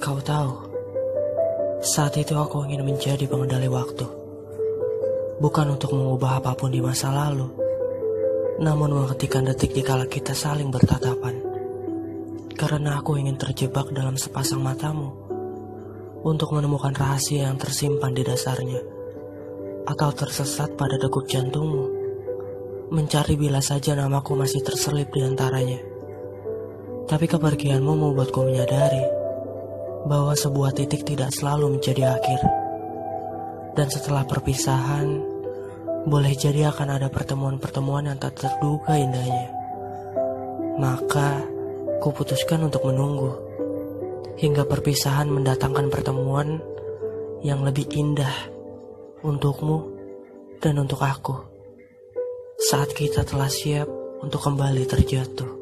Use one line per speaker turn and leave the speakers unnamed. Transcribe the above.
Kau tahu, saat itu aku ingin menjadi pengendali waktu. Bukan untuk mengubah apa pun di masa lalu, namun menghentikan detik di kala kita saling bertatapan. Karena aku ingin terjebak dalam sepasang matamu untuk menemukan rahasia yang tersimpan di dasarnya, atau tersesat pada degup jantungmu, mencari bila saja namaku masih terselip di antaranya. Tapi kepergianmu membuatku menyadari bahwa sebuah titik tidak selalu menjadi akhir. Dan setelah perpisahan, boleh jadi akan ada pertemuan-pertemuan yang tak terduga indahnya. Maka, kuputuskan untuk menunggu hingga perpisahan mendatangkan pertemuan yang lebih indah untukmu dan untuk aku. Saat kita telah siap untuk kembali terjatuh.